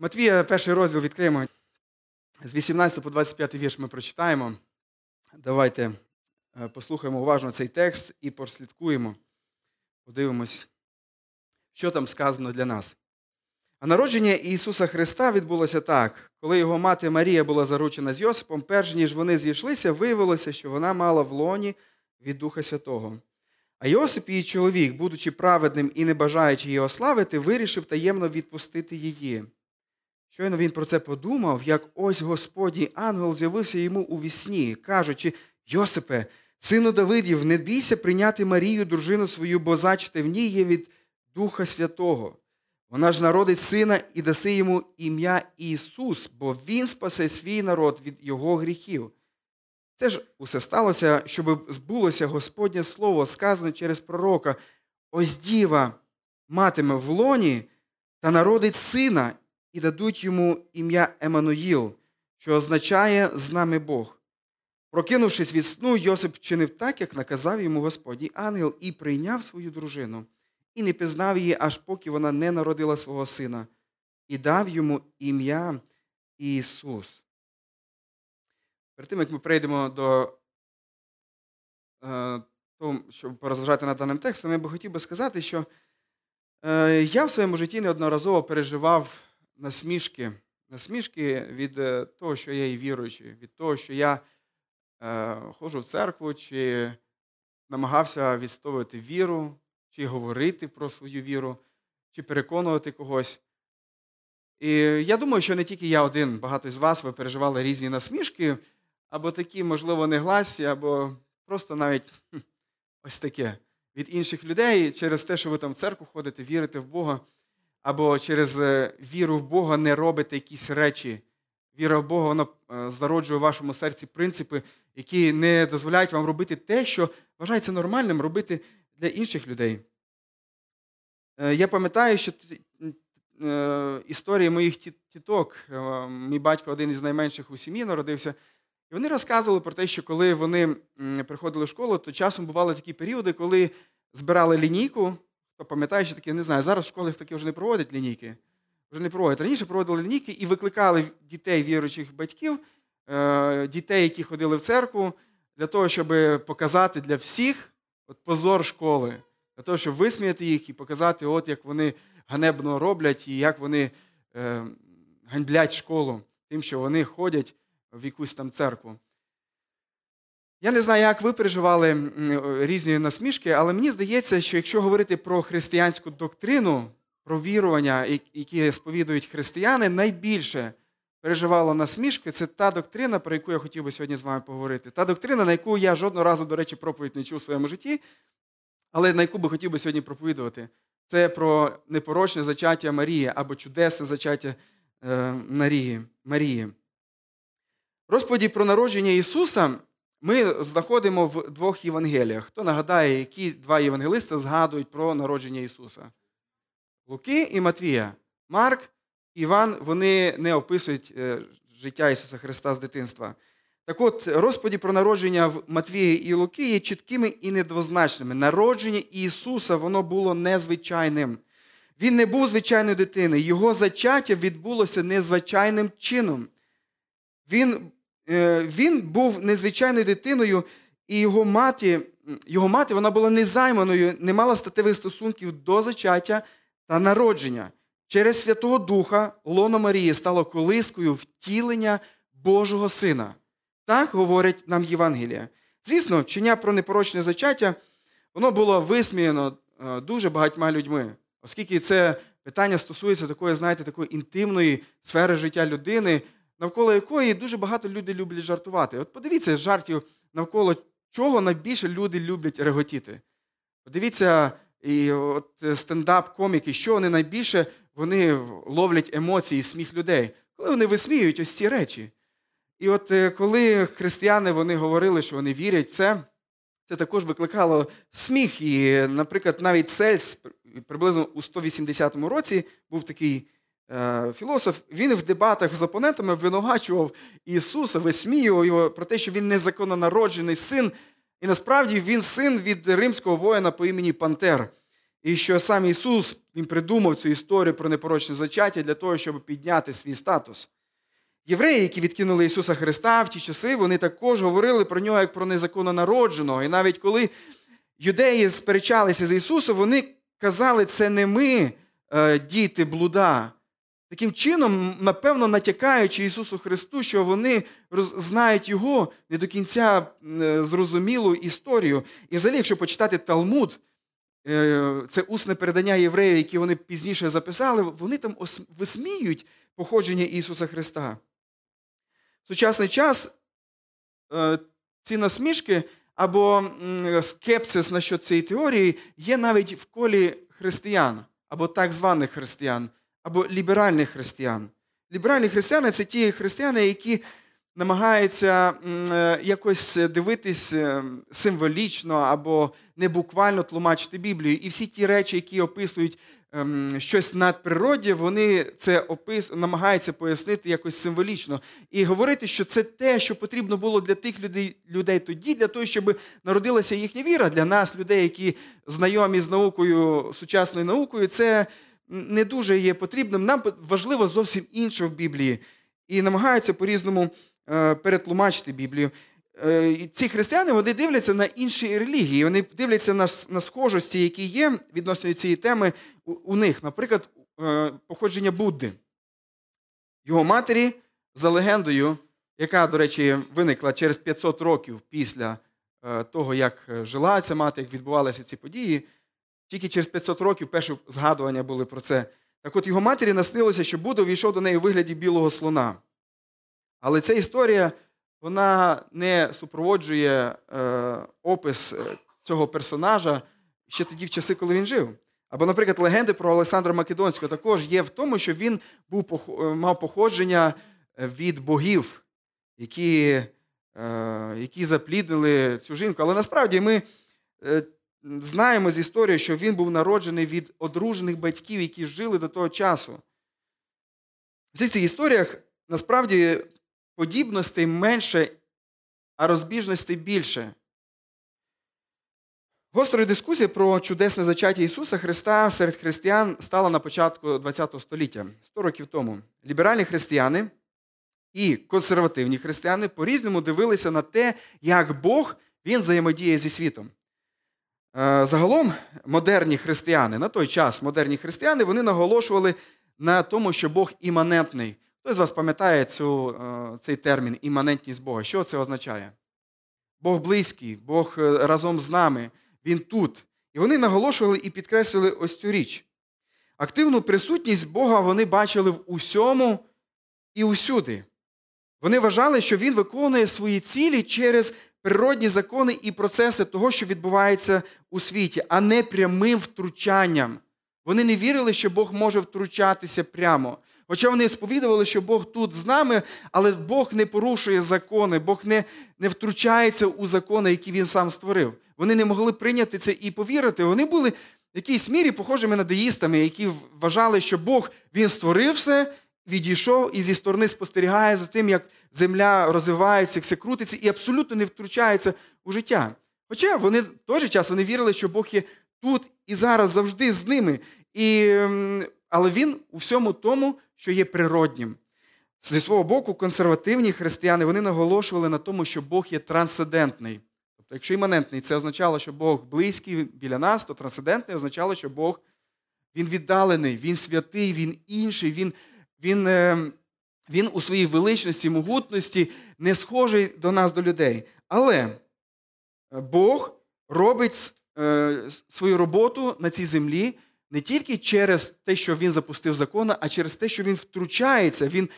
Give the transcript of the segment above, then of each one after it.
Матвія, перший розділ відкриємо. З 18 по 25 вірш ми прочитаємо. Давайте е, послухаємо уважно цей текст і прослідкуємо. Подивимось, що там сказано для нас. А народження Ісуса Христа відбулося так. Коли його мати Марія була заручена з Йосипом, перш ніж вони зійшлися, виявилося, що вона мала в лоні від Духа Святого. А Йосип, її чоловік, будучи праведним і не бажаючи її ославити, вирішив таємно відпустити її. Щойно він про це подумав, як ось Господній ангел з'явився йому у вісні, кажучи: Йосипе, сину Давидів, не бійся прийняти Марію, дружину свою, бо зачте в ній є від Духа Святого. Вона ж народить сина і даси йому ім'я Ісус, бо Він спасе свій народ від його гріхів. Це ж усе сталося, щоб збулося Господнє Слово, сказане через пророка. Ось діва матиме в лоні та народить сина, і дадуть йому ім'я Еммануїл, що означає з нами Бог. Прокинувшись від сну, Йосип вчинив так, як наказав йому Господній ангел, і прийняв свою дружину, і не пізнав її, аж поки вона не народила свого сина, і дав йому ім'я Ісус. Перед тим, як ми прийдемо до е, того, щоб порозважати над даним текстом, я би хотів би сказати, що е, я в своєму житті неодноразово переживав насмішки, насмішки від е, того, що я є віруючий, від того, що я е, ходжу в церкву, чи намагався відстоювати віру, чи говорити про свою віру, чи переконувати когось. І я думаю, що не тільки я один, багато з вас ви переживали різні насмішки, або такі, можливо, негласі, або просто навіть ось таке від інших людей через те, що ви там в церкву ходите, вірите в Бога або через е, віру в Бога не робите якісь речі. Віра в Бога вона е, зароджує в вашому серці принципи, які не дозволяють вам робити те, що вважається нормальним робити для інших людей. Е, я пам'ятаю, що історії моїх тіток, мій батько один із найменших у сім'ї народився, і вони розказували про те, що коли вони приходили в школу, то часом бували такі періоди, коли збирали лінійку, Хто пам'ятає, що таке, не знаю, зараз в школах такі вже не проводять лінійки. Вже не проводять. Раніше проводили лінійки і викликали дітей віруючих батьків, е, дітей, які ходили в церкву, для того, щоб показати для всіх от позор школи, для того, щоб висміяти їх і показати, от як вони ганебно роблять і як вони е, ганьблять школу, тим, що вони ходять в якусь там церкву. Я не знаю, як ви переживали різні насмішки, але мені здається, що якщо говорити про християнську доктрину, про вірування, які сповідують християни, найбільше переживало насмішки, це та доктрина, про яку я хотів би сьогодні з вами поговорити. Та доктрина, на яку я жодного разу, до речі, проповідь не чув у своєму житті, але на яку би хотів би сьогодні проповідувати. Це про непорочне зачаття Марії або чудесне зачаття е, Марії. Розповіді про народження Ісуса ми знаходимо в двох Євангеліях. Хто нагадає, які два євангелиста згадують про народження Ісуса? Луки і Матвія. Марк, Іван вони не описують е, життя Ісуса Христа з дитинства. Так от, розповіді про народження в Матвії і Луки є чіткими і недвозначними. Народження Ісуса воно було незвичайним. Він не був звичайною дитиною, його зачаття відбулося незвичайним чином. Він він був незвичайною дитиною, і його мати його мати вона була незайманою, не мала статевих стосунків до зачаття та народження. Через Святого Духа Лоно Марії стало колискою втілення Божого Сина. Так говорить нам Євангелія. Звісно, вчення про непорочне зачаття воно було висміяно е, дуже багатьма людьми, оскільки це питання стосується такої, знаєте, такої інтимної сфери життя людини, навколо якої дуже багато людей люблять жартувати. От подивіться жартів, навколо чого найбільше люди люблять реготіти. Подивіться, і от стендап-коміки, що вони найбільше вони ловлять емоції, сміх людей, коли вони висміюють ось ці речі. І от е, коли християни вони говорили, що вони вірять в це, це також викликало сміх. І, наприклад, навіть Цельс приблизно у 180 році був такий філософ, він в дебатах з опонентами виногачував Ісуса, висміював його про те, що він незаконно народжений син. І насправді він син від римського воїна по імені Пантер. і що сам Ісус Він придумав цю історію про непорочне зачаття для того, щоб підняти свій статус. Євреї, які відкинули Ісуса Христа в ті часи, вони також говорили про нього як про незаконно народженого. І навіть коли юдеї сперечалися з Ісусом, вони казали, це не ми, е, діти блуда. Таким чином, напевно, натякаючи Ісусу Христу, що вони знають Його не до кінця е, зрозумілу історію. І взагалі, якщо почитати Талмуд, е, це усне передання євреїв, які вони пізніше записали, вони там висміюють походження Ісуса Христа. В сучасний час е, ці насмішки або скепсис насчет цієї теорії є навіть в колі християн, або так званих християн, або ліберальних християн. Ліберальні християни це ті християни, які намагаються е, якось дивитись е, символічно або не буквально тлумачити Біблію. І всі ті речі, які описують ем, щось надприродне, вони це опис... намагаються пояснити якось символічно. І говорити, що це те, що потрібно було для тих людей людей тоді, для того, щоб народилася їхня віра. Для нас, людей, які знайомі з наукою, сучасною наукою, це не дуже є потрібним. Нам важливо зовсім інше в Біблії. І намагаються по-різному е, перетлумачити Біблію. Е, ці християни вони дивляться на інші релігії, вони дивляться на на схожості, які є відносно цієї теми у, у них. Наприклад, е, походження Будди. Його матері, за легендою, яка, до речі, виникла через 500 років після того, як жила ця мати, як відбувалися ці події. Тільки через 500 років перші згадування були про це. Так от його матері наснилося, що Будда увійшов до неї у вигляді білого слона. Але ця історія вона не супроводжує е, опис е, цього персонажа ще тоді, в часи, коли він жив. Або, наприклад, легенди про Олександра Македонського також є в тому, що він був, е, мав походження е, від богів, які е, які запліднили цю жінку. Але насправді ми знаємо з історії, що він був народжений від одружених батьків, які жили до того часу. В цих історіях насправді подібностей менше, а розбіжностей більше. Гострою дискусія про чудесне зачаття Ісуса Христа серед християн стала на початку ХХ століття, 100 років тому. Ліберальні християни і консервативні християни по-різному дивилися на те, як Бог він взаємодіє зі світом. Е, загалом модерні християни, на той час модерні християни, вони наголошували на тому, що Бог іманентний. Хто з вас пам'ятає цю, е, цей термін іманентність Бога? Що це означає? Бог близький, Бог е, разом з нами, Він тут. І вони наголошували і підкреслили ось цю річ. Активну присутність Бога вони бачили в усьому і усюди. Вони вважали, що Він виконує свої цілі через природні закони і процеси того, що відбувається у світі, а не прямим втручанням. Вони не вірили, що Бог може втручатися прямо. Хоча вони сповідували, що Бог тут з нами, але Бог не порушує закони, Бог не не втручається у закони, які Він сам створив. Вони не могли прийняти це і повірити. Вони були в якійсь мірі похожими на деїстами, які вважали, що Бог він створив все, відійшов і зі сторони спостерігає за тим, як земля розвивається, як все крутиться, і абсолютно не втручається у життя. Хоча вони в той же час вони вірили, що Бог є тут і зараз завжди з ними. І, Але він у всьому тому, що є природнім. Зі свого боку, консервативні християни вони наголошували на тому, що Бог є трансцендентний. Тобто, якщо іманентний, це означало, що Бог близький біля нас, то трансцендентний означало, що Бог він віддалений, Він святий, Він інший, Він він, е, він у своїй величності, могутності не схожий до нас, до людей. Але е, Бог робить е, свою роботу на цій землі не тільки через те, що він запустив закон, а через те, що він втручається, він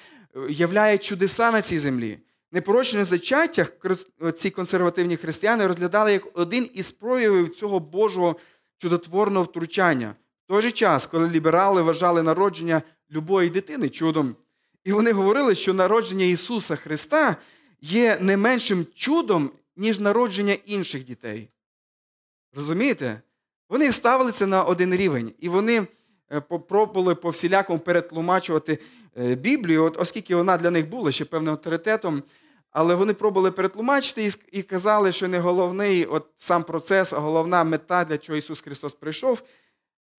являє чудеса на цій землі. Непорочне зачаття ці консервативні християни розглядали як один із проявів цього Божого чудотворного втручання. В той же час, коли ліберали вважали народження любої дитини чудом. І вони говорили, що народження Ісуса Христа є не меншим чудом, ніж народження інших дітей. Розумієте? Вони ставили це на один рівень, і вони е, пробували по всілякому перетлумачувати е, Біблію, от, оскільки вона для них була ще певним авторитетом. Але вони пробували перетлумачити і казали, що не головний от сам процес, а головна мета, для чого Ісус Христос прийшов,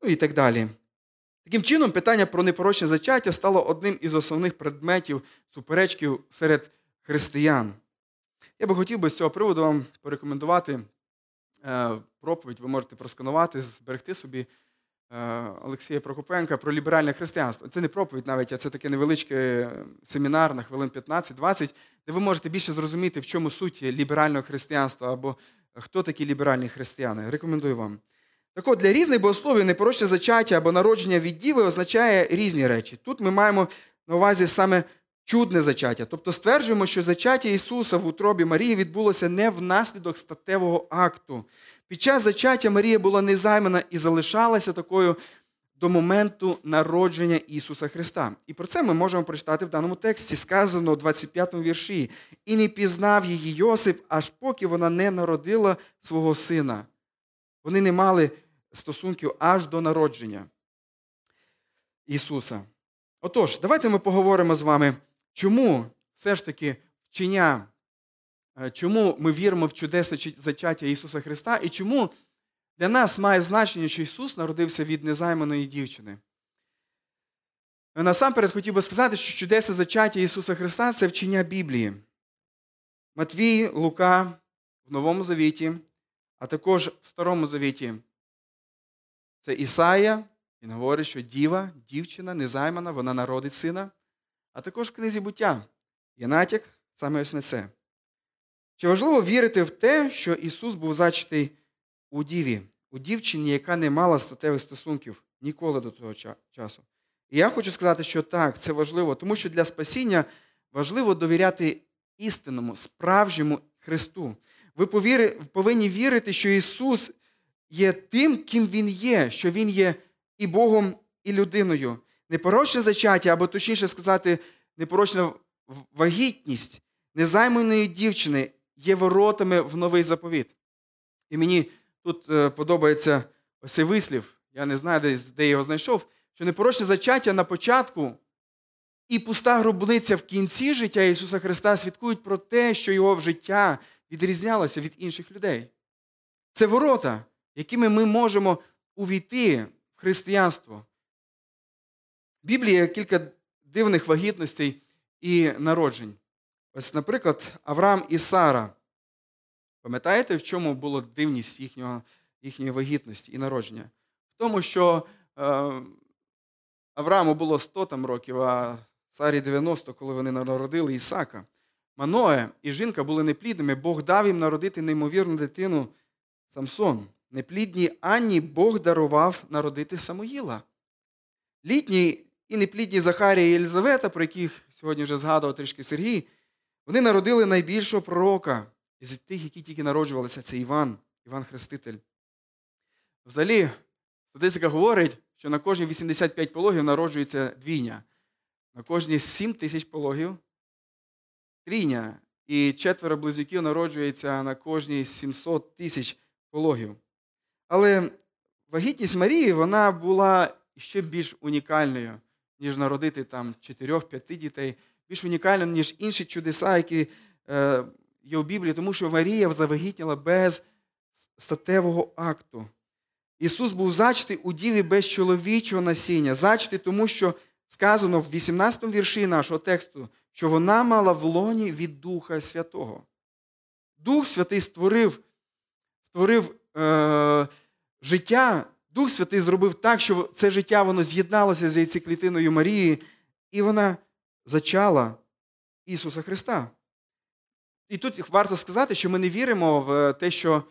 ну і так далі. Таким чином, питання про непорочне зачаття стало одним із основних предметів суперечків серед християн. Я би хотів би з цього приводу вам порекомендувати е, проповідь, ви можете просканувати, зберегти собі е, Олексія Прокопенка про ліберальне християнство. Це не проповідь навіть, а це таке невеличке семінар на хвилин 15-20, де ви можете більше зрозуміти, в чому суть ліберального християнства або хто такі ліберальні християни. Рекомендую вам. Так от, для різних богословів непорочне зачаття або народження від діви означає різні речі. Тут ми маємо на увазі саме чудне зачаття. Тобто стверджуємо, що зачаття Ісуса в утробі Марії відбулося не внаслідок статевого акту. Під час зачаття Марія була незаймана і залишалася такою до моменту народження Ісуса Христа. І про це ми можемо прочитати в даному тексті, сказано у 25 му вірші. І не пізнав її Йосип, аж поки вона не народила свого сина. Вони не мали стосунків аж до народження Ісуса. Отож, давайте ми поговоримо з вами, чому все ж таки вчення, е, чому ми віримо в чудесне зачаття Ісуса Христа і чому для нас має значення, що Ісус народився від незайманої дівчини. Насамперед хотів би сказати, що чудесне зачаття Ісуса Христа це вчення Біблії. Матвій, Лука в Новому Завіті, а також в Старому Завіті. Це Ісая, він говорить, що діва, дівчина, незаймана, вона народить сина. А також в книзі буття є натяк саме ось на це. Чи важливо вірити в те, що Ісус був зачатий у діві, у дівчині, яка не мала статевих стосунків ніколи до того часу? І я хочу сказати, що так, це важливо, тому що для спасіння важливо довіряти істинному, справжньому Христу. Ви повинні вірити, що Ісус є тим, ким Він є, що Він є і Богом, і людиною. Непорочне зачаття, або точніше сказати, непорочна вагітність незайманої дівчини є воротами в новий заповіт. І мені тут е, подобається ось цей вислів, я не знаю, де, де його знайшов, що непорочне зачаття на початку і пуста гробниця в кінці життя Ісуса Христа свідкують про те, що Його життя відрізнялося від інших людей. Це ворота, якими ми можемо увійти в християнство. В Біблії є кілька дивних вагітностей і народжень. Ось, наприклад, Авраам і Сара. Пам'ятаєте, в чому була дивність їхнього, їхньої вагітності і народження? В тому, що е, Аврааму було 100 там років, а Сарі 90, коли вони народили Ісака. Маноe і жінка були неплідними, Бог дав їм народити неймовірну дитину Самсон. Неплідній Анні Бог дарував народити Самуїла. Літні і неплідні Захарія і Єлизавета, про яких сьогодні вже згадував трішки Сергій, вони народили найбільшого пророка із тих, які тільки народжувалися, це Іван, Іван Хреститель. Взагалі, статистика говорить, що на кожні 85 пологів народжується двійня. На кожні 7 тисяч пологів трійня. І четверо близнюків народжується на кожні 700 тисяч пологів. Але вагітність Марії вона була ще більш унікальною, ніж народити там 4-5 дітей, більш унікальною, ніж інші чудеса, які е, є в Біблії, тому що Марія завагітніла без статевого акту. Ісус був зачатий у діві без чоловічого насіння, зачатий тому, що сказано в 18 вірші нашого тексту, що вона мала в лоні від Духа Святого. Дух Святий створив створив е, життя, Дух Святий зробив так, що це життя воно з'єдналося з яйцеклітиною Марії, і вона зачала Ісуса Христа. І тут варто сказати, що ми не віримо в те, що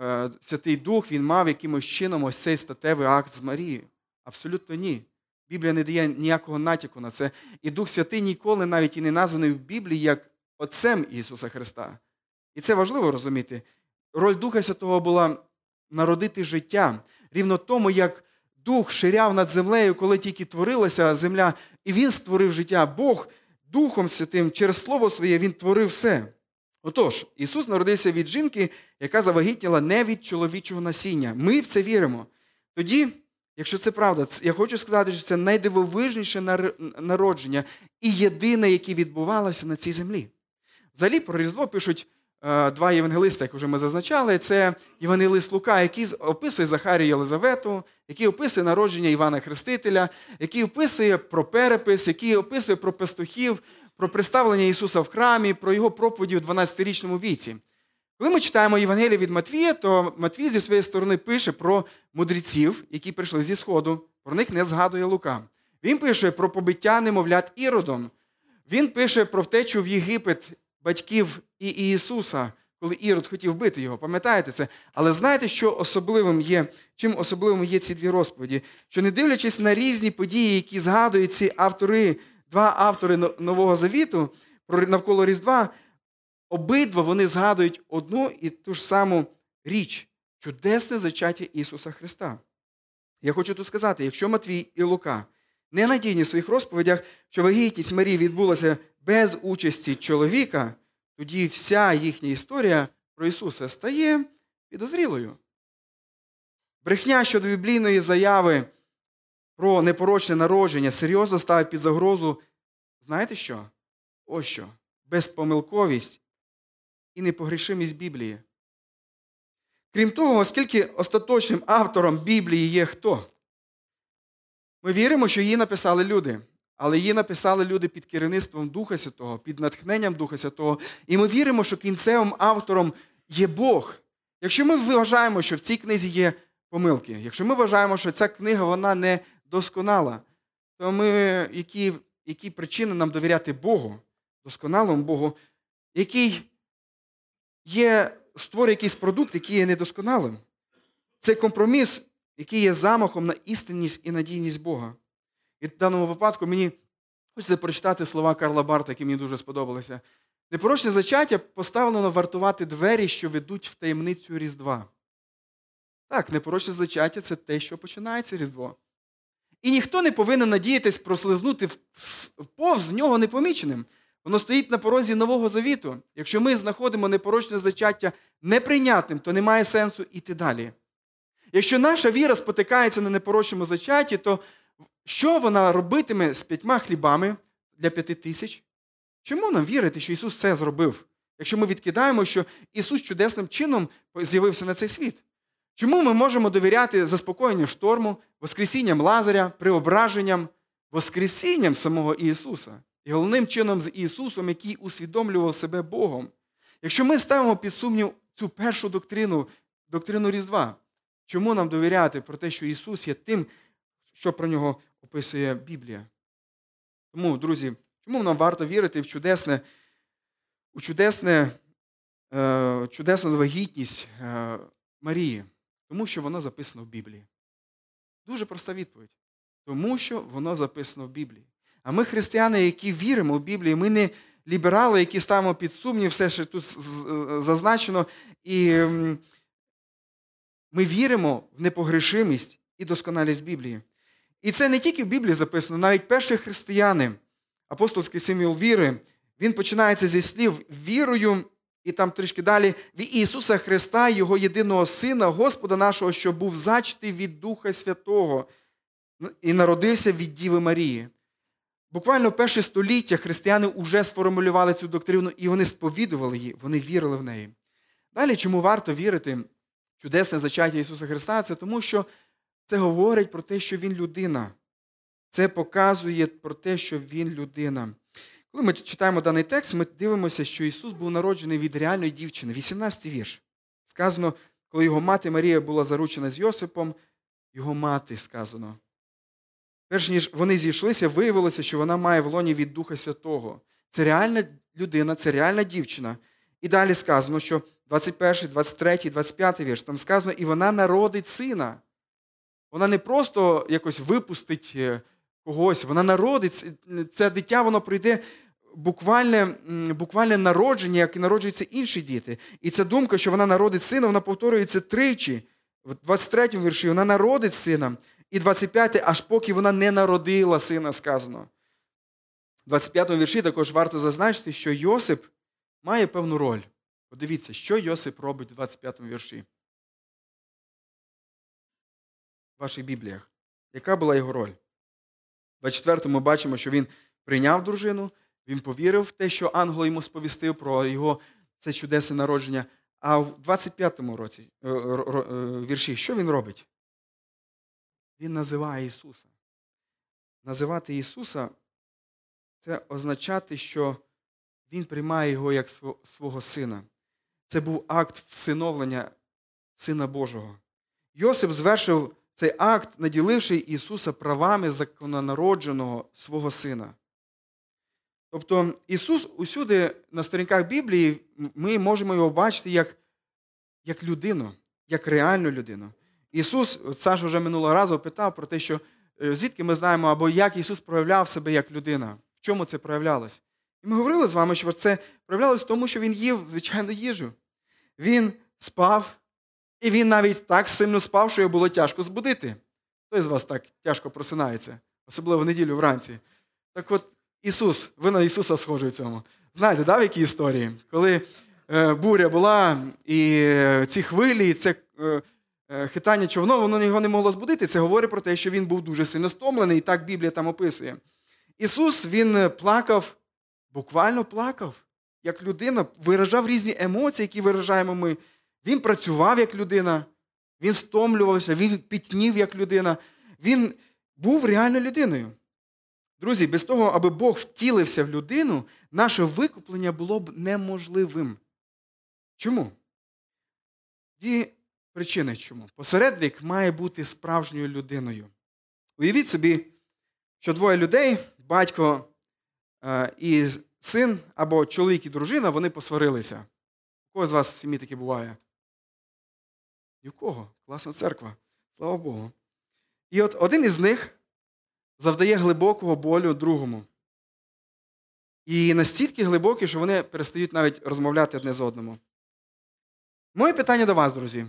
е, Святий Дух він мав якимось чином ось цей статевий акт з Марією. Абсолютно ні. Біблія не дає ніякого натяку на це. І Дух Святий ніколи навіть і не названий в Біблії як Отцем Ісуса Христа. І це важливо розуміти. Роль Духа Святого була народити життя. Рівно тому, як Дух ширяв над землею, коли тільки творилася земля, і Він створив життя. Бог Духом Святим через Слово Своє Він творив все. Отож, Ісус народився від жінки, яка завагітніла не від чоловічого насіння. Ми в це віримо. Тоді. Якщо це правда, я хочу сказати, що це найдивовижніше народження і єдине, яке відбувалося на цій землі. Взагалі про Різдво пишуть е, два євангелиста, як вже ми зазначали. Це Євангелист Лука, який описує Захарію Єлизавету, який описує народження Івана Хрестителя, який описує про перепис, який описує про пастухів, про представлення Ісуса в храмі, про його проповіді в 12-річному віці. Коли ми читаємо Євангелія від Матвія, то Матвій зі своєї сторони пише про мудреців, які прийшли зі Сходу. Про них не згадує Лука. Він пише про побиття немовлят Іродом. Він пише про втечу в Єгипет батьків і Ісуса, коли Ірод хотів бити його. Пам'ятаєте це? Але знаєте, що особливим є, чим особливим є ці дві розповіді? Що не дивлячись на різні події, які згадують ці автори, два автори Нового Завіту навколо Різдва, обидва вони згадують одну і ту ж саму річ чудесне зачаття Ісуса Христа. Я хочу тут сказати, якщо Матвій і Лука ненадійні в своїх розповідях, що вагітність Марії відбулася без участі чоловіка, тоді вся їхня історія про Ісуса стає підозрілою. Брехня щодо біблійної заяви про непорочне народження серйозно ставить під загрозу, знаєте що? Ось що? Безпомилковість і непогрішимість Біблії. Крім того, оскільки остаточним автором Біблії є хто? Ми віримо, що її написали люди, але її написали люди під керівництвом Духа Святого, під натхненням Духа Святого. І ми віримо, що кінцевим автором є Бог. Якщо ми вважаємо, що в цій книзі є помилки, якщо ми вважаємо, що ця книга вона не досконала, то ми, які які причини нам довіряти Богу, досконалому Богу, який є, створює якийсь продукт, який є недосконалим. Це компроміс, який є замахом на істинність і надійність Бога. І в даному випадку мені хочеться прочитати слова Карла Барта, які мені дуже сподобалися. Непорочне зачаття поставлено вартувати двері, що ведуть в таємницю Різдва. Так, непорочне зачаття це те, що починається Різдво. І ніхто не повинен надіятись прослизнути повз нього непоміченим. Воно стоїть на порозі Нового Завіту. Якщо ми знаходимо непорочне зачаття неприйнятним, то немає сенсу йти далі. Якщо наша віра спотикається на непорочному зачатті, то що вона робитиме з п'ятьма хлібами для п'яти тисяч? Чому нам вірити, що Ісус це зробив? Якщо ми відкидаємо, що Ісус чудесним чином з'явився на цей світ? Чому ми можемо довіряти заспокоєнню шторму, Воскресінням Лазаря, преображенням, Воскресінням самого Ісуса? І головним чином з Ісусом, який усвідомлював себе Богом. Якщо ми ставимо під сумнів цю першу доктрину, доктрину Різдва, чому нам довіряти про те, що Ісус є тим, що про нього описує Біблія? Тому, друзі, чому нам варто вірити в чудесне, у чудесне, е, чудесну вагітність е, Марії? Тому що воно записано в Біблії. Дуже проста відповідь. Тому що воно записано в Біблії. А ми, християни, які віримо в Біблію, ми не ліберали, які ставимо під сумнів, все, що тут зазначено. І ми віримо в непогрешимість і досконалість Біблії. І це не тільки в Біблії записано, навіть перші християни, апостольський символ віри, він починається зі слів вірою, і там трішки далі, в Ісуса Христа, Його єдиного Сина, Господа нашого, що був зачатий від Духа Святого і народився від Діви Марії. Буквально в перше століття християни вже сформулювали цю доктрину, і вони сповідували її, вони вірили в неї. Далі, чому варто вірити в чудесне зачаття Ісуса Христа? Це тому, що це говорить про те, що Він людина. Це показує про те, що Він людина. Коли ми читаємо даний текст, ми дивимося, що Ісус був народжений від реальної дівчини. 18 й вірш. Сказано, коли його мати Марія була заручена з Йосипом, його мати сказано. Перш ніж вони зійшлися, виявилося, що вона має в лоні від Духа Святого. Це реальна людина, це реальна дівчина. І далі сказано, що 21, 23, 25 вірш, там сказано, і вона народить сина. Вона не просто якось випустить е, когось, вона народить, це дитя воно пройде буквальне буквальне народження, як і народжуються інші діти. І ця думка, що вона народить сина, вона повторюється тричі. В 23 вірші вона народить сина. І 25, аж поки вона не народила сина, сказано. В 25 му вірші також варто зазначити, що Йосип має певну роль. Подивіться, що Йосип робить в 25 му вірші. В ваших Бібліях. Яка була його роль? В 24 му ми бачимо, що він прийняв дружину, він повірив в те, що ангел йому сповістив про його це чудесне народження. А в 25-му році, е, е, вірші, що він робить? Він називає Ісуса. Називати Ісуса це означати, що Він приймає його як свого сина. Це був акт всиновлення Сина Божого. Йосип звершив цей акт, наділивши Ісуса правами закононародженого свого сина. Тобто Ісус усюди на сторінках Біблії ми можемо його бачити як, як людину, як реальну людину. Ісус, Саша вже минулого разу питав про те, що е, звідки ми знаємо, або як Ісус проявляв себе як людина, в чому це проявлялось. І ми говорили з вами, що це проявлялось в тому, що Він їв звичайну їжу. Він спав, і він навіть так сильно спав, що його було тяжко збудити. Хто з вас так тяжко просинається, особливо в неділю вранці. Так от Ісус, ви на Ісуса схожі в цьому. Знаєте, да, в якій історії? Коли е, буря була, і е, ці хвилі, і це хитання човно, воно його не могло збудити. Це говорить про те, що він був дуже сильно стомлений, і так Біблія там описує. Ісус він е, плакав, буквально плакав, як людина, виражав різні емоції, які виражаємо ми. Він працював як людина, він стомлювався, він пітнів як людина. Він був реально людиною. Друзі, без того, аби Бог втілився в людину, наше викуплення було б неможливим. Чому? Дві причини чому. Посередник має бути справжньою людиною. Уявіть собі, що двоє людей, батько е, і син, або чоловік і дружина, вони посварилися. У кого з вас в сім'ї таке буває? Ні у кого? Класна церква. Слава Богу. І от один із них завдає глибокого болю другому. І настільки глибокий, що вони перестають навіть розмовляти одне з одному. Моє питання до вас, друзі.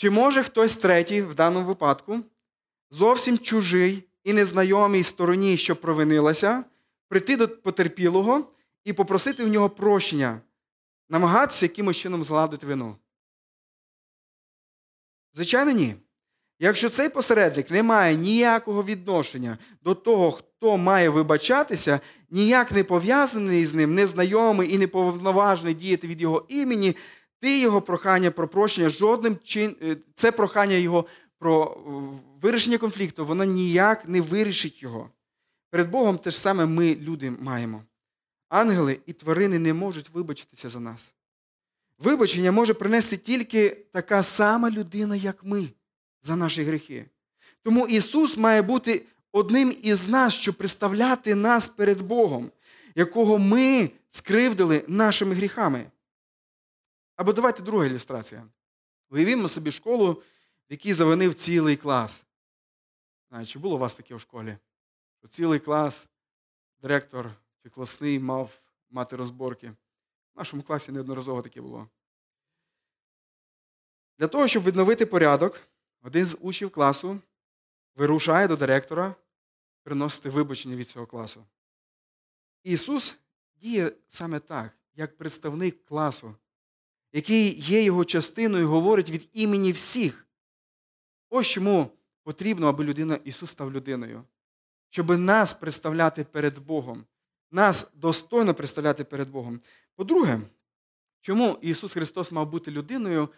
Чи може хтось третій в даному випадку, зовсім чужий і незнайомій стороні, що провинилася, прийти до потерпілого і попросити в нього прощення, намагатися якимось чином згладити вину? Звичайно, ні. Якщо цей посередник не має ніякого відношення до того, хто має вибачатися, ніяк не пов'язаний з ним, незнайомий і неповноважений діяти від його імені, ти його прохання про прощення жодним чин... е, це прохання його про вирішення конфлікту, воно ніяк не вирішить його. Перед Богом те ж саме ми, люди, маємо. Ангели і тварини не можуть вибачитися за нас. Вибачення може принести тільки така сама людина, як ми, за наші гріхи. Тому Ісус має бути одним із нас, щоб представляти нас перед Богом, якого ми скривдили нашими гріхами. Або давайте друга ілюстрація. Уявімо собі школу, в якій завинив цілий клас. Знаю, чи було у вас таке в школі? Цілий клас, директор чи класний мав мати розборки. В нашому класі неодноразово таке було. Для того, щоб відновити порядок, один з учнів класу вирушає до директора приносити вибачення від цього класу. Ісус діє саме так, як представник класу, який є його частиною говорить від імені всіх. Ось чому потрібно, аби людина Ісус став людиною, щоб нас представляти перед Богом, нас достойно представляти перед Богом. По-друге, чому Ісус Христос мав бути людиною?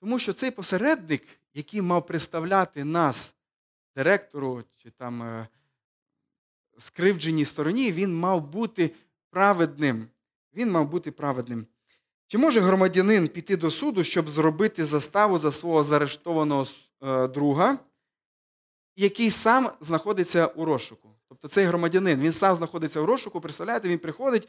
Тому що цей посередник, який мав представляти нас, директору чи там е, скривдженій стороні, він мав бути праведним. Він мав бути праведним. Чи може громадянин піти до суду, щоб зробити заставу за свого заарештованого е, друга, який сам знаходиться у розшуку? Тобто цей громадянин, він сам знаходиться у розшуку, представляєте, він приходить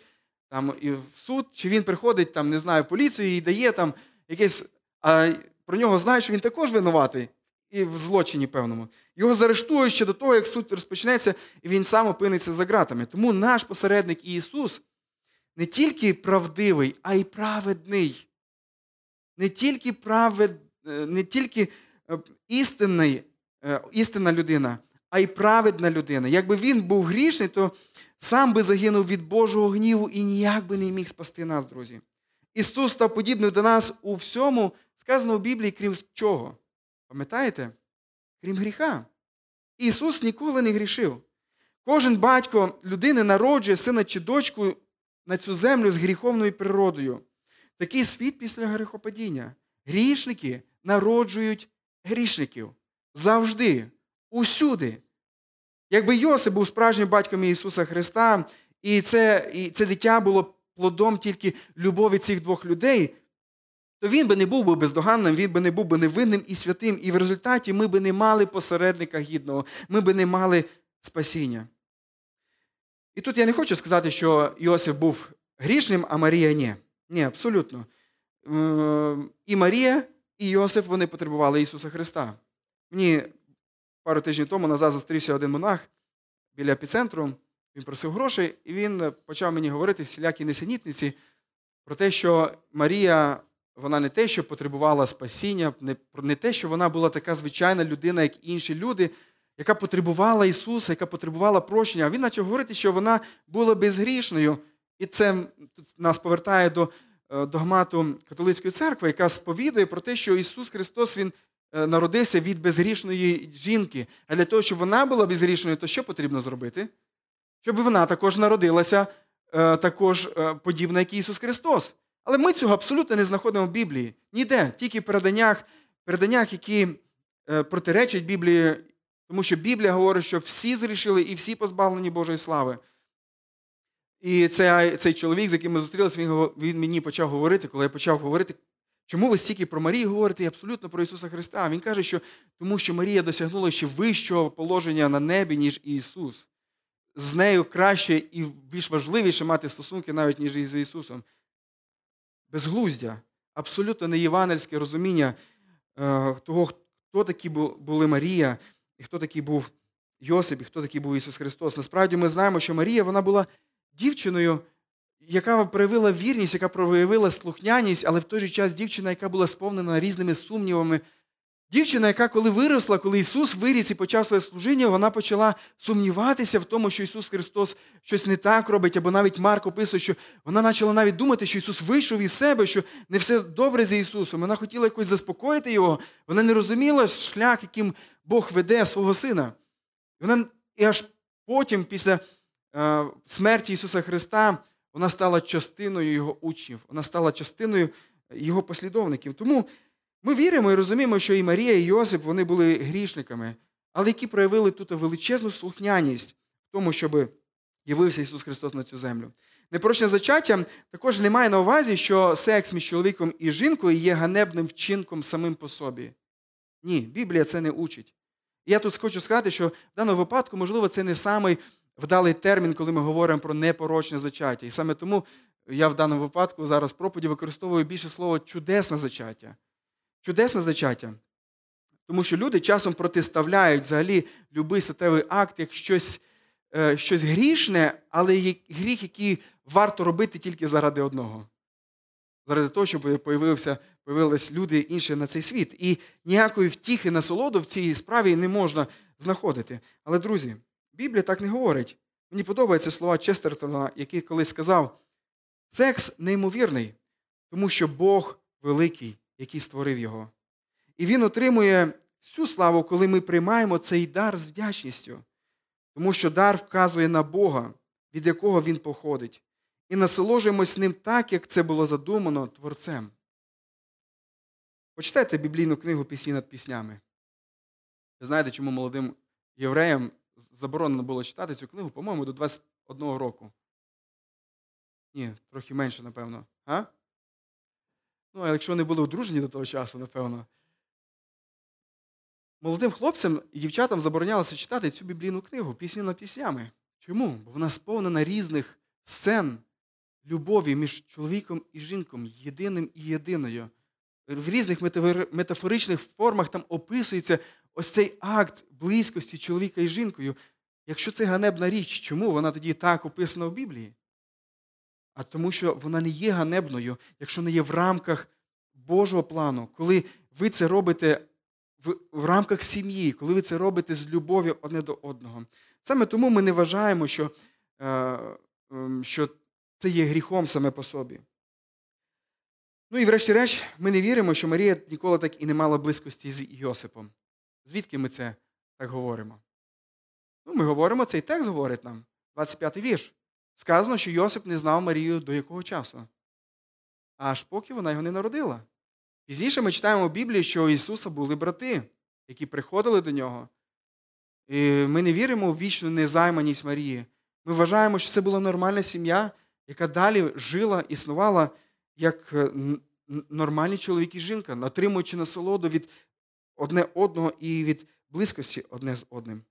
там, і в суд, чи він приходить там, не знаю, в поліцію і дає там якесь. А про нього знають, що він також винуватий і в злочині певному. Його заарештують ще до того, як суд розпочнеться, і він сам опиниться за ґратами. Тому наш посередник Ісус не тільки правдивий, а й праведний. Не тільки правед... е, не тільки е, істинний, е, істинна людина, а й праведна людина. Якби він був грішний, то сам би загинув від Божого гніву і ніяк би не міг спасти нас, друзі. Ісус став подібним до нас у всьому, сказано в Біблії, крім чого? Пам'ятаєте? Крім гріха. Ісус ніколи не грішив. Кожен батько людини народжує сина чи дочку на цю землю з гріховною природою. Такий світ після гріхопадіння. Грішники народжують грішників завжди, усюди. Якби Йосип був справжнім батьком Ісуса Христа, і це, і це дитя було плодом тільки любові цих двох людей, то він би не був би бездоганним, він би не був би невинним і святим. І в результаті ми би не мали посередника гідного, ми би не мали спасіння. І тут я не хочу сказати, що Йосиф був грішним, а Марія ні. Ні, абсолютно. Е, і Марія, і Йосиф вони потребували Ісуса Христа. Мені пару тижнів тому назад зустрівся один монах біля епіцентру, він просив грошей, і він почав мені говорити всілякі несенітниці про те, що Марія, вона не те, що потребувала спасіння, не те, що вона була така звичайна людина, як інші люди, яка потребувала Ісуса, яка потребувала прощення. А він почав говорити, що вона була безгрішною. І це нас повертає до е, догмату католицької церкви, яка сповідує про те, що Ісус Христос Він е, народився від безгрішної жінки. А для того, щоб вона була безгрішною, то що потрібно зробити? Щоб вона також народилася е, також подібна, як Ісус Христос. Але ми цього абсолютно не знаходимо в Біблії. Ніде, тільки в переданнях, переданнях які протиречать Біблії, тому що Біблія говорить, що всі зрішили і всі позбавлені Божої слави. І цей цей чоловік, з яким ми зустрілися, він він мені почав говорити, коли я почав говорити, чому ви стільки про Марію говорите і абсолютно про Ісуса Христа. Він каже, що тому що Марія досягнула ще вищого положення на небі, ніж Ісус. З нею краще і більш важливіше мати стосунки навіть, ніж із Ісусом. Безглуздя, абсолютно не євангельське розуміння е, того, хто такі були Марія, і хто такий був Йосип, і хто такий був Ісус Христос. Насправді ми знаємо, що Марія вона була дівчиною, яка проявила вірність, яка проявила слухняність, але в той же час дівчина, яка була сповнена різними сумнівами. Дівчина, яка коли виросла, коли Ісус виріс і почав своє служіння, вона почала сумніватися в тому, що Ісус Христос щось не так робить, або навіть Марк описує, що вона почала навіть думати, що Ісус вийшов із себе, що не все добре з Ісусом. Вона хотіла якось заспокоїти Його. Вона не розуміла шлях, яким Бог веде свого Сина. Вона і аж потім, після Е, смерті Ісуса Христа вона стала частиною Його учнів, вона стала частиною Його послідовників. Тому ми віримо і розуміємо, що і Марія, і Йосип вони були грішниками, але які проявили тут величезну слухняність в тому, щоб явився Ісус Христос на цю землю. Непорочне зачаття також не має на увазі, що секс між чоловіком і жінкою є ганебним вчинком самим по собі. Ні, Біблія це не учить. Я тут хочу сказати, що в даному випадку, можливо, це не самий вдалий термін, коли ми говоримо про непорочне зачаття. І саме тому я в даному випадку зараз в проповіді використовую більше слово чудесне зачаття. Чудесне зачаття. Тому що люди часом протиставляють взагалі будь-який статевий акт як щось е, щось грішне, але гріх, який варто робити тільки заради одного. Заради того, щоб появилися люди інші на цей світ. І ніякої втіхи насолоду в цій справі не можна знаходити. Але, друзі, Біблія так не говорить. Мені подобаються слова Честертона, який колись сказав: секс неймовірний, тому що Бог великий, який створив його. І Він отримує всю славу, коли ми приймаємо цей дар з вдячністю, тому що дар вказує на Бога, від якого він походить, і насоложуємось ним так, як це було задумано Творцем. Почитайте біблійну книгу Пісні над піснями. Ви знаєте, чому молодим євреям заборонено було читати цю книгу, по-моєму, до 21 року. Ні, трохи менше, напевно. А? Ну, а якщо не були одружені до того часу, напевно. Молодим хлопцям і дівчатам заборонялося читати цю біблійну книгу пісні над піснями. Чому? Бо вона сповнена різних сцен любові між чоловіком і жінком, єдиним і єдиною. В різних метафоричних формах там описується ось цей акт близькості чоловіка і жінкою, якщо це ганебна річ, чому вона тоді так описана в Біблії? А тому, що вона не є ганебною, якщо не є в рамках Божого плану, коли ви це робите в, рамках сім'ї, коли ви це робите з любов'ю одне до одного. Саме тому ми не вважаємо, що, е, е, що це є гріхом саме по собі. Ну і врешті-решт, ми не віримо, що Марія ніколи так і не мала близькості з Йосипом. Звідки ми це так говоримо? Ну, Ми говоримо, цей текст говорить нам, 25-й вірш. сказано, що Йосип не знав Марію до якого часу, аж поки вона його не народила. Пізніше ми читаємо в Біблії, що у Ісуса були брати, які приходили до нього. І Ми не віримо в вічну незайманість Марії. Ми вважаємо, що це була нормальна сім'я, яка далі жила, існувала як е, нормальні чоловік і жінка, отримуючи насолоду від одне одного і від близькості одне з одним.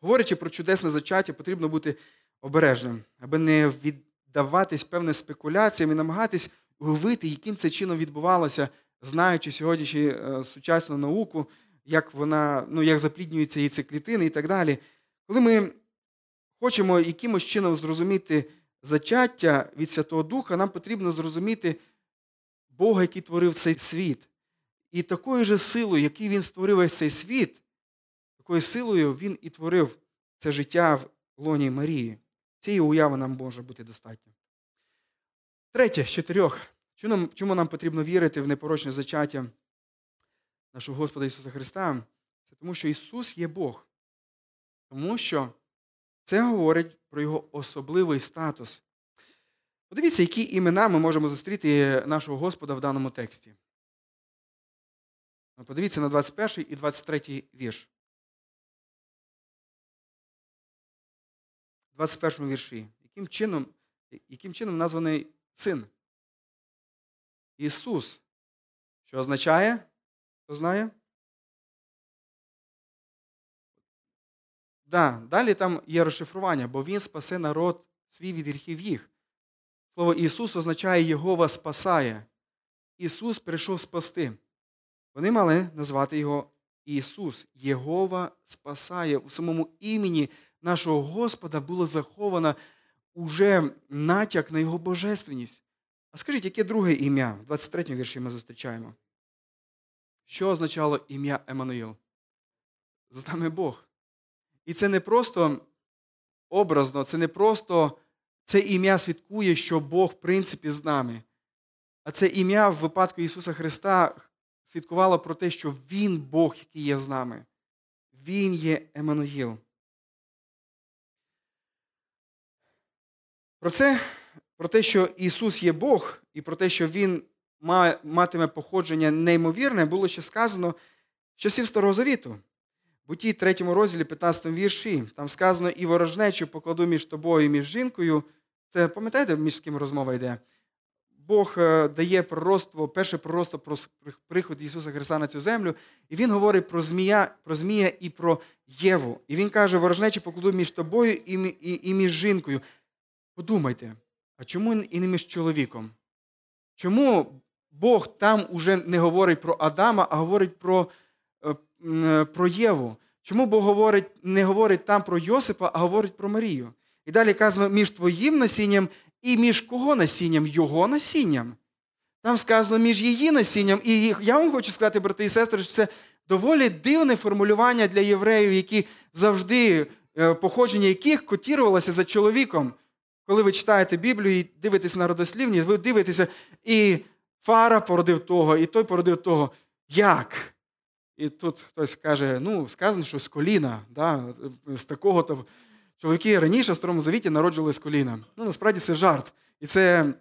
Говорячи про чудесне зачаття, потрібно бути обережним, аби не віддаватись певним спекуляціям і намагатись уявити, яким це чином відбувалося, знаючи сьогоднішню е, сучасну науку, як вона, ну, як запліднюються яйцеклітини і так далі. Коли ми хочемо якимось чином зрозуміти зачаття від Святого Духа, нам потрібно зрозуміти Бога, який творив цей світ. І такою же силою, який він створив весь цей світ, такою силою він і творив це життя в лоні Марії. Цієї уяви нам може бути достатньо. Третє з чотирьох. Чому нам потрібно вірити в непорочне зачаття нашого Господа Ісуса Христа? Це тому, що Ісус є Бог. Тому що це говорить про Його особливий статус. Подивіться, які імена ми можемо зустріти нашого Господа в даному тексті. Подивіться на 21 і 23 вірш. 21 вірші. Яким чином яким чином названий син? Ісус. Що означає? Хто знає? Да, Далі там є розшифрування, бо Він спасе народ свій від гріхів їх. Слово Ісус означає Єгова спасає. Ісус прийшов спасти. Вони мали назвати Його Ісус. Єгова спасає. У самому імені нашого Господа було заховано уже натяк на Його божественність. А скажіть, яке друге ім'я? В 23 му вірші ми зустрічаємо. Що означало ім'я Еммануїл? З нами Бог. І це не просто образно, це не просто це ім'я свідкує, що Бог, в принципі, з нами. А це ім'я в випадку Ісуса Христа свідкувало про те, що Він Бог, який є з нами. Він є Еммануїл. Про це, про те, що Ісус є Бог, і про те, що Він матиме походження неймовірне, було ще сказано з часів Старого Завіту. Буті 3 розділі, 15 вірші, там сказано, і ворожнечу покладу між тобою і між жінкою. Це пам'ятаєте, між ким розмова йде? Бог е, дає пророцтво, перше пророцтво про приход Ісуса Христа на цю землю, і Він говорить про змія про змія і про Єву. І Він каже, ворожнечі покладу між тобою і, і, і між жінкою. Подумайте, а чому і не між чоловіком? Чому Бог там уже не говорить про Адама, а говорить про про Єву? Чому Бог говорить, не говорить там про Йосипа, а говорить про Марію? І далі казано між твоїм насінням і між кого насінням? Його насінням. Там сказано між її насінням. І я вам хочу сказати, брати і сестри, що це доволі дивне формулювання для євреїв, які завжди, е, походження яких котірувалося за чоловіком. Коли ви читаєте Біблію і дивитеся на родослівні, ви дивитеся, і Фара породив того, і той породив того. Як? І тут хтось каже, ну, сказано, що з коліна, да, з такого-то. Чоловіки раніше в Старому Завіті народжували з коліна. Ну, насправді це жарт. І це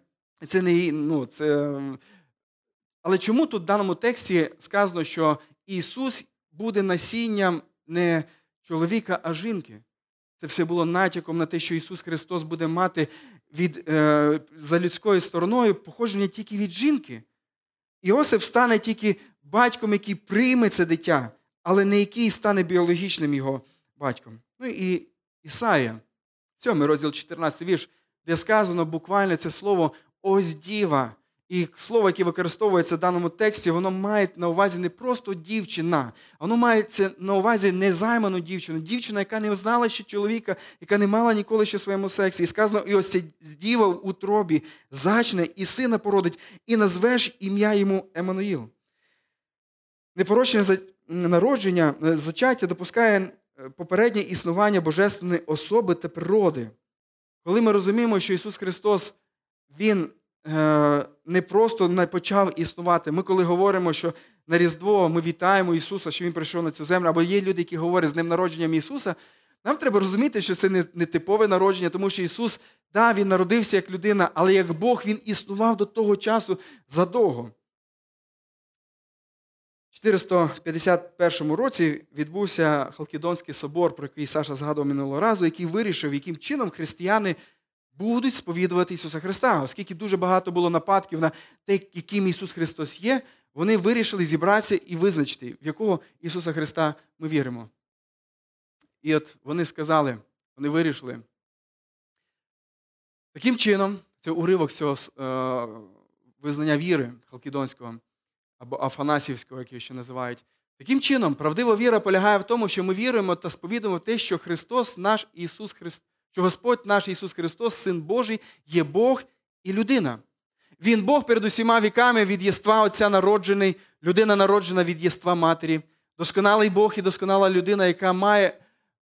це не. ну, це... Але чому тут в даному тексті сказано, що Ісус буде насінням не чоловіка, а жінки? Це все було натяком на те, що Ісус Христос буде мати від, е, за людською стороною походження тільки від жінки. Іосиф стане тільки батьком, який прийме це дитя, але не який стане біологічним його батьком. Ну і Ісая, 7 розділ 14 вірш, де сказано буквально це слово ось діва. І слово, яке використовується в даному тексті, воно має на увазі не просто дівчина, воно має на увазі незайману дівчину, дівчина, яка не знала ще чоловіка, яка не мала ніколи ще своєму сексі. І сказано, і ось ця діва в утробі зачне, і сина породить, і назвеш ім'я йому Еммануїл. Непорочне народження, е, зачаття допускає е, попереднє існування божественної особи та природи. Коли ми розуміємо, що Ісус Христос, Він Е, не просто не почав існувати. Ми, коли говоримо, що на Різдво ми вітаємо Ісуса, що Він прийшов на цю землю, або є люди, які говорять з ним народженням Ісуса, нам треба розуміти, що це не, типове народження, тому що Ісус Да, він народився як людина, але як Бог він існував до того часу задовго. У 451 році відбувся Халкідонський собор, про який Саша згадував минулого разу, який вирішив, яким чином християни будуть сповідувати Ісуса Христа. Оскільки дуже багато було нападків на те, яким Ісус Христос є, вони вирішили зібратися і визначити, в якого Ісуса Христа ми віримо. І от вони сказали, вони вирішили. Таким чином, це уривок цього е, визнання віри Халкідонського або Афанасівського, як його ще називають. Таким чином, правдива віра полягає в тому, що ми віруємо та сповідуємо те, що Христос, наш Ісус Христос, що Господь наш Ісус Христос, Син Божий, є Бог і людина. Він Бог перед усіма віками від єства Отця народжений, людина народжена від єства Матері, досконалий Бог і досконала людина, яка має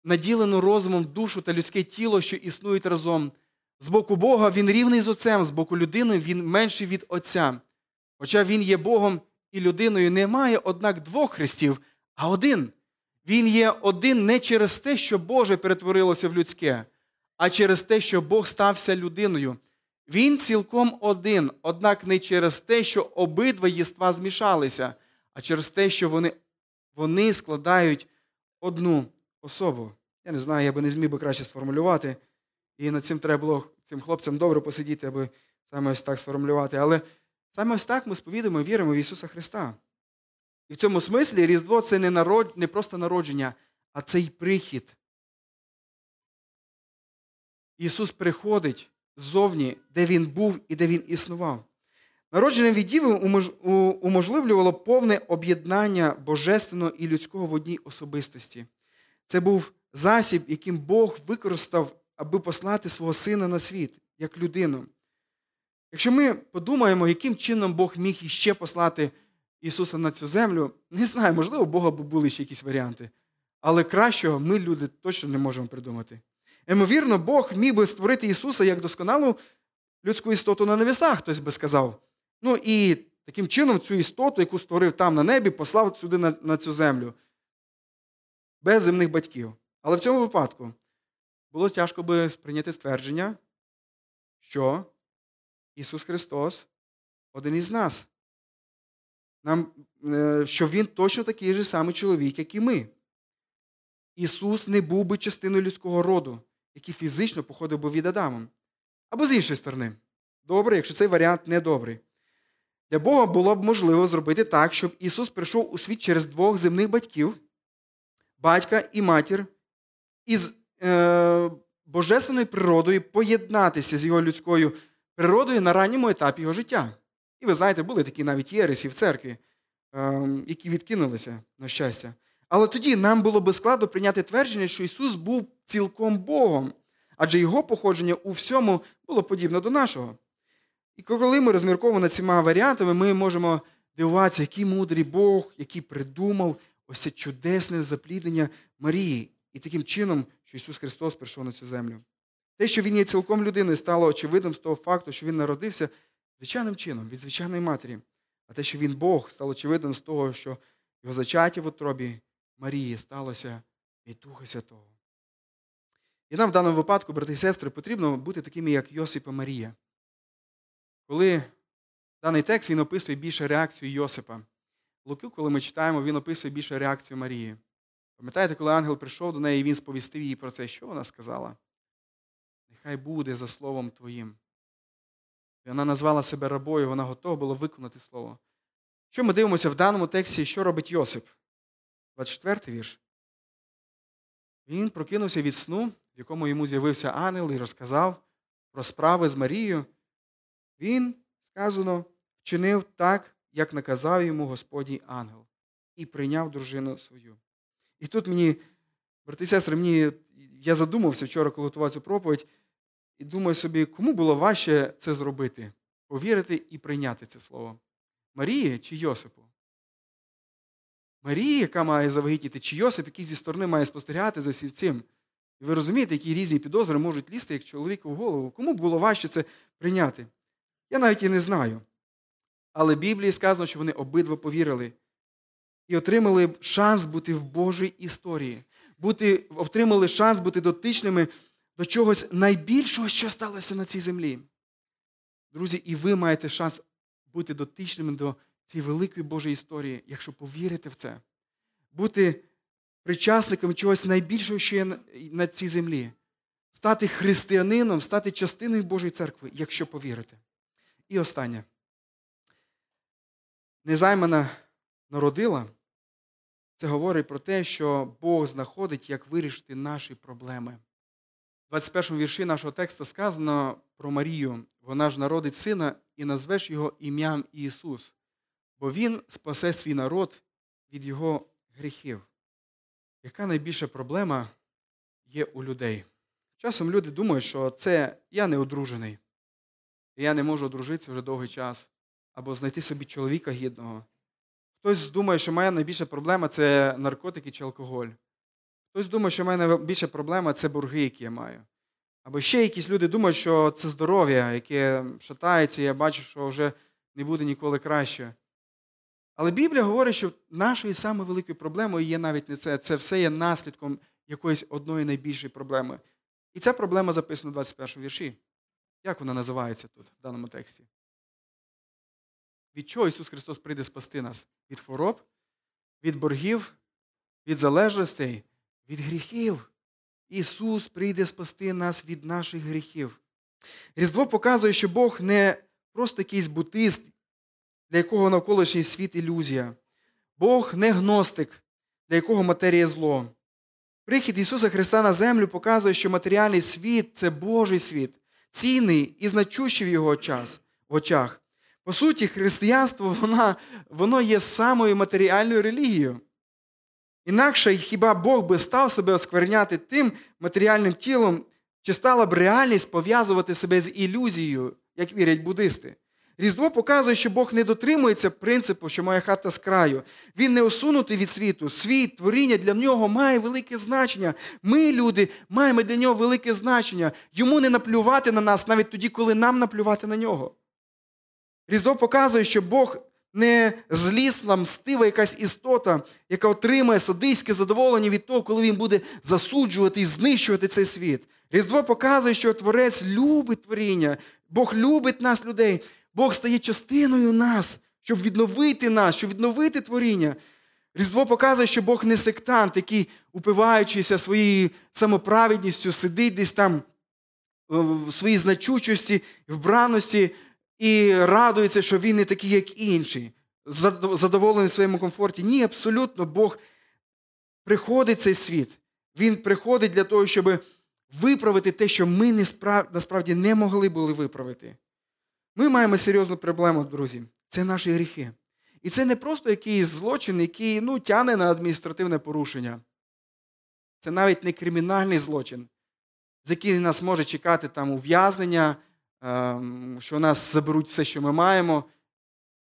наділену розумом душу та людське тіло, що існують разом. З боку Бога він рівний з Отцем, з боку людини він менший від Отця. Хоча він є Богом і людиною, немає, однак, двох хрестів, а один. Він є один не через те, що Боже перетворилося в людське, а через те, що Бог стався людиною. Він цілком один, однак не через те, що обидва єства змішалися, а через те, що вони вони складають одну особу. Я не знаю, я би не зміг би краще сформулювати. І над цим треба було цим хлопцям добре посидіти, аби саме ось так сформулювати. Але саме ось так ми сповідуємо і віримо в Ісуса Христа. І в цьому смислі Різдво це не, народ, не просто народження, а це й прихід. Ісус приходить ззовні, де Він був і де Він існував. Народження від Діви уможливлювало повне об'єднання божественного і людського в одній особистості. Це був засіб, яким Бог використав, аби послати свого сина на світ, як людину. Якщо ми подумаємо, яким чином Бог міг іще послати Ісуса на цю землю, не знаю, можливо, у Бога були ще якісь варіанти. Але кращого ми, люди, точно не можемо придумати. Ймовірно, Бог міг би створити Ісуса як досконалу людську істоту на небесах, хтось би сказав. Ну і таким чином цю істоту, яку створив там на небі, послав сюди на, на цю землю. Без земних батьків. Але в цьому випадку було тяжко би сприйняти ствердження, що Ісус Христос один із нас. Нам, е, Що Він точно такий же самий чоловік, як і ми. Ісус не був би частиною людського роду, який фізично походив би від Адама. Або з іншої сторони. Добре, якщо цей варіант не добрий. Для Бога було б можливо зробити так, щоб Ісус прийшов у світ через двох земних батьків, батька і матір, із е, божественною природою поєднатися з його людською природою на ранньому етапі його життя. І ви знаєте, були такі навіть єресі в церкві, е, які відкинулися, на щастя. Але тоді нам було би складно прийняти твердження, що Ісус був цілком Богом, адже Його походження у всьому було подібне до нашого. І коли ми розмірковуємо над цими варіантами, ми можемо дивуватися, який мудрий Бог, який придумав ось це чудесне запліднення Марії. І таким чином, що Ісус Христос прийшов на цю землю. Те, що Він є цілком людиною, стало очевидним з того факту, що Він народився звичайним чином, від звичайної матері. А те, що Він Бог, стало очевидним з того, що його зачаття в утробі Марії сталося від Духа Святого. І нам в даному випадку, брати і сестри, потрібно бути такими, як Йосипа Марія. Коли даний текст він описує більше реакцію Йосипа. Луки, коли ми читаємо, він описує більше реакцію Марії. Пам'ятаєте, коли ангел прийшов до неї і він сповістив їй про це, що вона сказала? Нехай буде за словом Твоїм. І вона назвала себе рабою, вона готова була виконати слово. Що ми дивимося в даному тексті, що робить Йосип? 24 вірш. Він прокинувся від сну, в якому йому з'явився ангел і розказав про справи з Марією. Він, сказано, вчинив так, як наказав йому Господній ангел, і прийняв дружину свою. І тут мені, брати і сестри, мені, я задумався вчора, коли готував цю проповідь, і думаю собі, кому було важче це зробити повірити і прийняти це слово? Марії чи Йосипу? Марії, яка має завагітніти, чи Йосип, який зі сторони має спостерігати за всім цим. І ви розумієте, які різні підозри можуть лізти як чоловіку в голову. Кому було важче це прийняти? Я навіть і не знаю. Але в Біблії сказано, що вони обидва повірили і отримали шанс бути в Божій історії, бути, отримали шанс бути дотичними до чогось найбільшого, що сталося на цій землі. Друзі, і ви маєте шанс бути дотичними до цієї великої Божої історії, якщо повірите в це, бути причасником чогось найбільшого, що є на цій землі, стати християнином, стати частиною Божої церкви, якщо повірите. І останнє. Незаймана народила, це говорить про те, що Бог знаходить, як вирішити наші проблеми. В 21 вірші нашого тексту сказано про Марію. Вона ж народить сина і назвеш його ім'ям Ісус, бо Він спасе свій народ від його гріхів. Яка найбільша проблема є у людей? Часом люди думають, що це я не одружений, і я не можу одружитися вже довгий час, або знайти собі чоловіка гідного. Хтось думає, що моя найбільша проблема це наркотики чи алкоголь. Хтось думає, що в мене найбільша проблема це борги, які я маю. Або ще якісь люди думають, що це здоров'я, яке шатається, і я бачу, що вже не буде ніколи краще. Але Біблія говорить, що нашою самою великою проблемою є навіть не це. Це все є наслідком якоїсь одної найбільшої проблеми. І ця проблема записана в 21 вірші. Як вона називається тут, в даному тексті? Від чого Ісус Христос прийде спасти нас? Від хвороб, від боргів, від залежностей, від гріхів. Ісус прийде спасти нас від наших гріхів. Різдво показує, що Бог не просто якийсь бутист, для якого навколишній світ ілюзія. Бог не гностик, для якого матерія зло. Прихід Ісуса Христа на землю показує, що матеріальний світ це Божий світ, цінний і значущий в його час, в очах. По суті, християнство воно, воно є самою матеріальною релігією. Інакше хіба Бог би став себе оскверняти тим матеріальним тілом, чи стала б реальність пов'язувати себе з ілюзією, як вірять буддисти? Різдво показує, що Бог не дотримується принципу, що моя хата з краю. Він не осунутий від світу. Світ, творіння для нього має велике значення. Ми, люди, маємо для нього велике значення. Йому не наплювати на нас навіть тоді, коли нам наплювати на нього. Різдво показує, що Бог не злісна, мстива якась істота, яка отримає садиське задоволення від того, коли він буде засуджувати і знищувати цей світ. Різдво показує, що Творець любить творіння, Бог любить нас, людей. Бог стає частиною нас, щоб відновити нас, щоб відновити творіння. Різдво показує, що Бог не сектант, який, упиваючися своєю самоправедністю, сидить десь там е, в своїй значучості, вбраності і радується, що він не такий, як інші, задоволений в своєму комфорті. Ні, абсолютно, Бог приходить в цей світ. Він приходить для того, щоб виправити те, що ми насправді не могли були виправити. Ми маємо серйозну проблему, друзі. Це наші гріхи. І це не просто якийсь злочин, який ну, тяне на адміністративне порушення. Це навіть не кримінальний злочин, з який нас може чекати там ув'язнення, що у нас заберуть все, що ми маємо.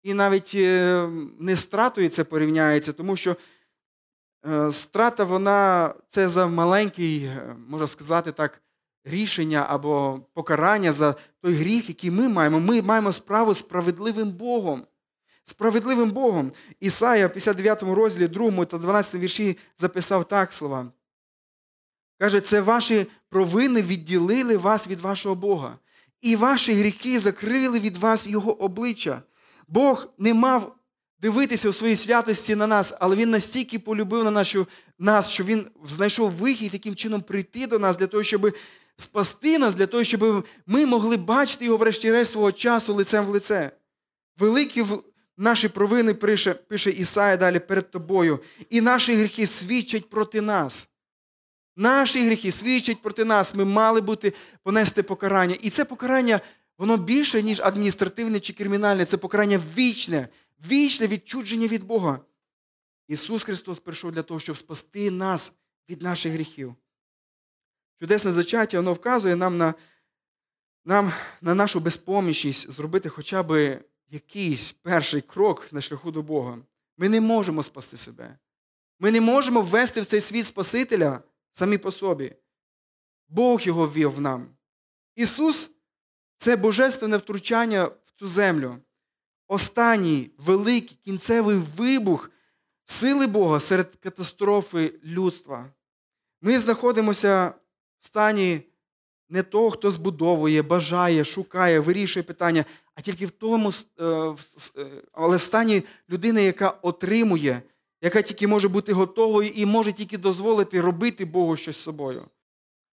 І навіть е, не стратою це порівняється, тому що е, страта, вона це за маленький, е, можна сказати так, рішення або покарання за той гріх, який ми маємо. Ми маємо справу з справедливим Богом. Справедливим Богом. Ісая в 59 розділі 2 та 12 вірші записав так слова. Каже, це ваші провини відділили вас від вашого Бога, і ваші гріхи закрили від вас Його обличчя. Бог не мав дивитися у своїй святості на нас, але Він настільки полюбив на нашу, нас, що Він знайшов вихід таким чином прийти до нас для того, щоб спасти нас для того, щоб ми могли бачити його, врешті-решт, свого часу лицем в лице. Великі наші провини пише, пише Ісая далі перед тобою. І наші гріхи свідчать проти нас. Наші гріхи свідчать проти нас. Ми мали бути понести покарання. І це покарання, воно більше, ніж адміністративне чи кримінальне. Це покарання вічне, вічне відчудження від Бога. Ісус Христос прийшов для того, щоб спасти нас від наших гріхів. Чудесне зачаття, воно вказує нам на нам на нашу безпомічність зробити хоча б якийсь перший крок на шляху до Бога. Ми не можемо спасти себе. Ми не можемо ввести в цей світ Спасителя самі по собі. Бог його ввів нам. Ісус це божественне втручання в цю землю. Останній великий кінцевий вибух сили Бога серед катастрофи людства. Ми знаходимося в стані не того, хто збудовує, бажає, шукає, вирішує питання, а тільки в тому, е, але в стані людини, яка отримує, яка тільки може бути готовою і може тільки дозволити робити Богу щось з собою.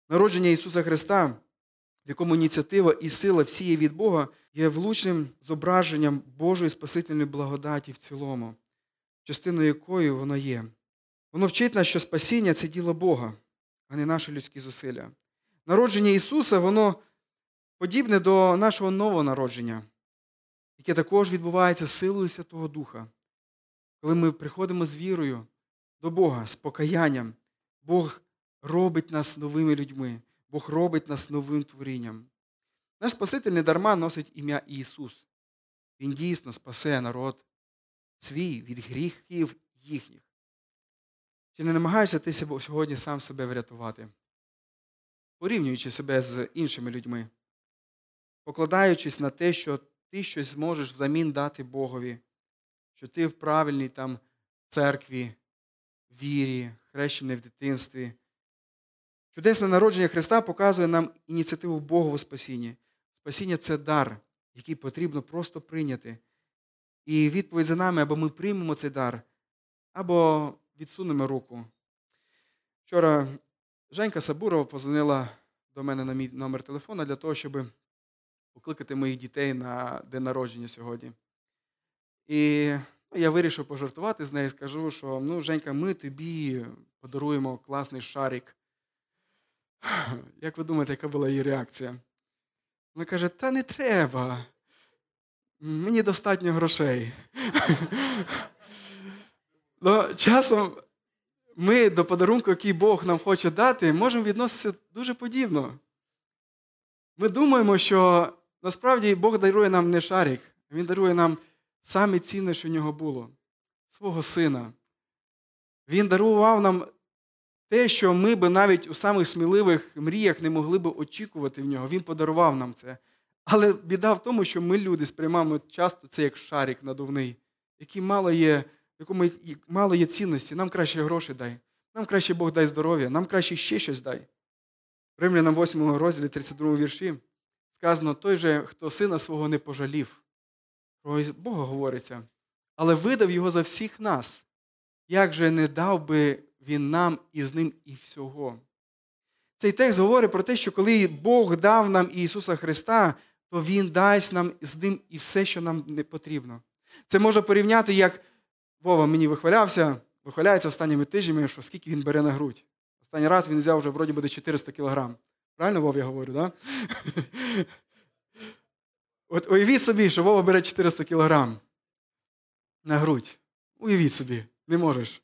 Народження Ісуса Христа, в якому ініціатива і сила всі є від Бога, є влучним зображенням Божої Спасительної благодаті в цілому, частиною якої воно є. Воно вчить нас, що спасіння це діло Бога, а не наші людські зусилля. Народження Ісуса, воно подібне до нашого нового народження, яке також відбувається силою Святого Духа. Коли ми приходимо з вірою до Бога, з покаянням, Бог робить нас новими людьми, Бог робить нас новим творінням. Наш Спаситель недарма носить ім'я Ісус. Він дійсно спасе народ свій від гріхів їхніх. Чи не намагаєшся ти сьогодні сам себе врятувати, порівнюючи себе з іншими людьми, покладаючись на те, що ти щось зможеш взамін дати Богові, що ти в правильній там церкві, вірі, хрещений в дитинстві. Чудесне народження Христа показує нам ініціативу Бога у спасінні. Спасіння це дар, який потрібно просто прийняти. І відповідь за нами, або ми приймемо цей дар, або відсунемо руку. Вчора Женька Сабурова позвонила до мене на мій номер телефона для того, щоб покликати моїх дітей на день народження сьогодні. І ну, я вирішив пожартувати з нею скажу, що ну, Женька, ми тобі подаруємо класний шарик. Як ви думаєте, яка була її реакція? Вона каже, та не треба. Мені достатньо грошей. Но часом ми до подарунку, який Бог нам хоче дати, можемо відноситися дуже подібно. Ми думаємо, що насправді Бог дарує нам не шарик, Він дарує нам саме цінне, що в нього було свого сина. Він дарував нам те, що ми би навіть у самих сміливих мріях не могли би очікувати в нього. Він подарував нам це. Але біда в тому, що ми, люди, сприймаємо часто це як шарик надувний, який мало є, якому мало є цінності. Нам краще гроші дай, нам краще Бог дай здоров'я, нам краще ще щось дай. Римлянам 8 розділі 32 вірші сказано: той же, хто сина свого не пожалів. Про Бога говориться, але видав його за всіх нас. Як же не дав би він нам і з ним і всього? Цей текст говорить про те, що коли Бог дав нам Ісуса Христа, то Він дасть нам з ним і все, що нам не потрібно. Це можна порівняти, як Вова мені вихвалявся, вихваляється останніми тижнями, що скільки він бере на грудь. Останній раз він взяв вже вроді буде 400 кілограм. Правильно, Вов, я говорю, так? От уявіть собі, що Вова бере 400 кілограм на грудь. Уявіть собі, не можеш.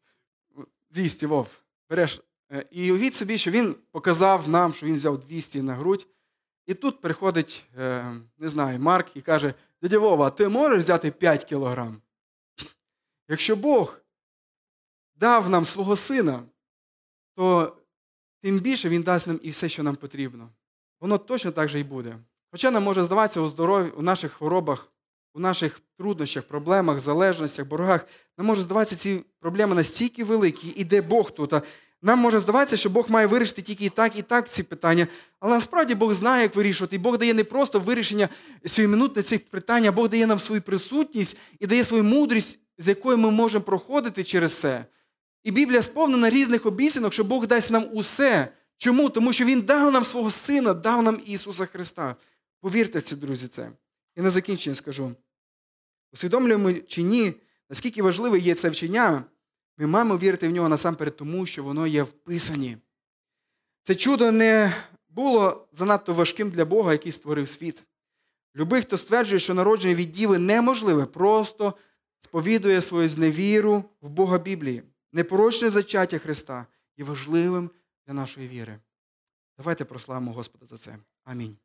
200 Вов. Береш. Е, і уявіть собі, що він показав нам, що він взяв 200 на грудь. І тут приходить, е, не знаю, Марк і каже: дядя Вова, ти можеш взяти 5 кілограм? Якщо Бог дав нам свого сина, то тим більше Він дасть нам і все, що нам потрібно. Воно точно так же і буде. Хоча нам може здаватися у здоров'ї, у наших хворобах, у наших труднощах, проблемах, залежностях, боргах, нам може здаватися ці проблеми настільки великі, і де Бог тут. Нам може здаватися, що Бог має вирішити тільки і так, і так ці питання. Але насправді Бог знає, як вирішувати. І Бог дає не просто вирішення сьоминутне цих питань, а Бог дає нам свою присутність і дає свою мудрість, з якою ми можемо проходити через це. І Біблія сповнена різних обіцянок, що Бог дасть нам усе. Чому? Тому що Він дав нам свого Сина, дав нам Ісуса Христа. Повірте це, друзі, це. І на закінчення скажу: усвідомлюємо чи ні, наскільки важливе є це вчення, ми маємо вірити в нього насамперед тому, що воно є вписані. Це чудо не було занадто важким для Бога, який створив світ. Любий, хто стверджує, що народження від Діви неможливе, просто сповідує свою зневіру в Бога Біблії. Непорочне зачаття Христа є важливим для нашої віри. Давайте прославимо Господа за це. Амінь.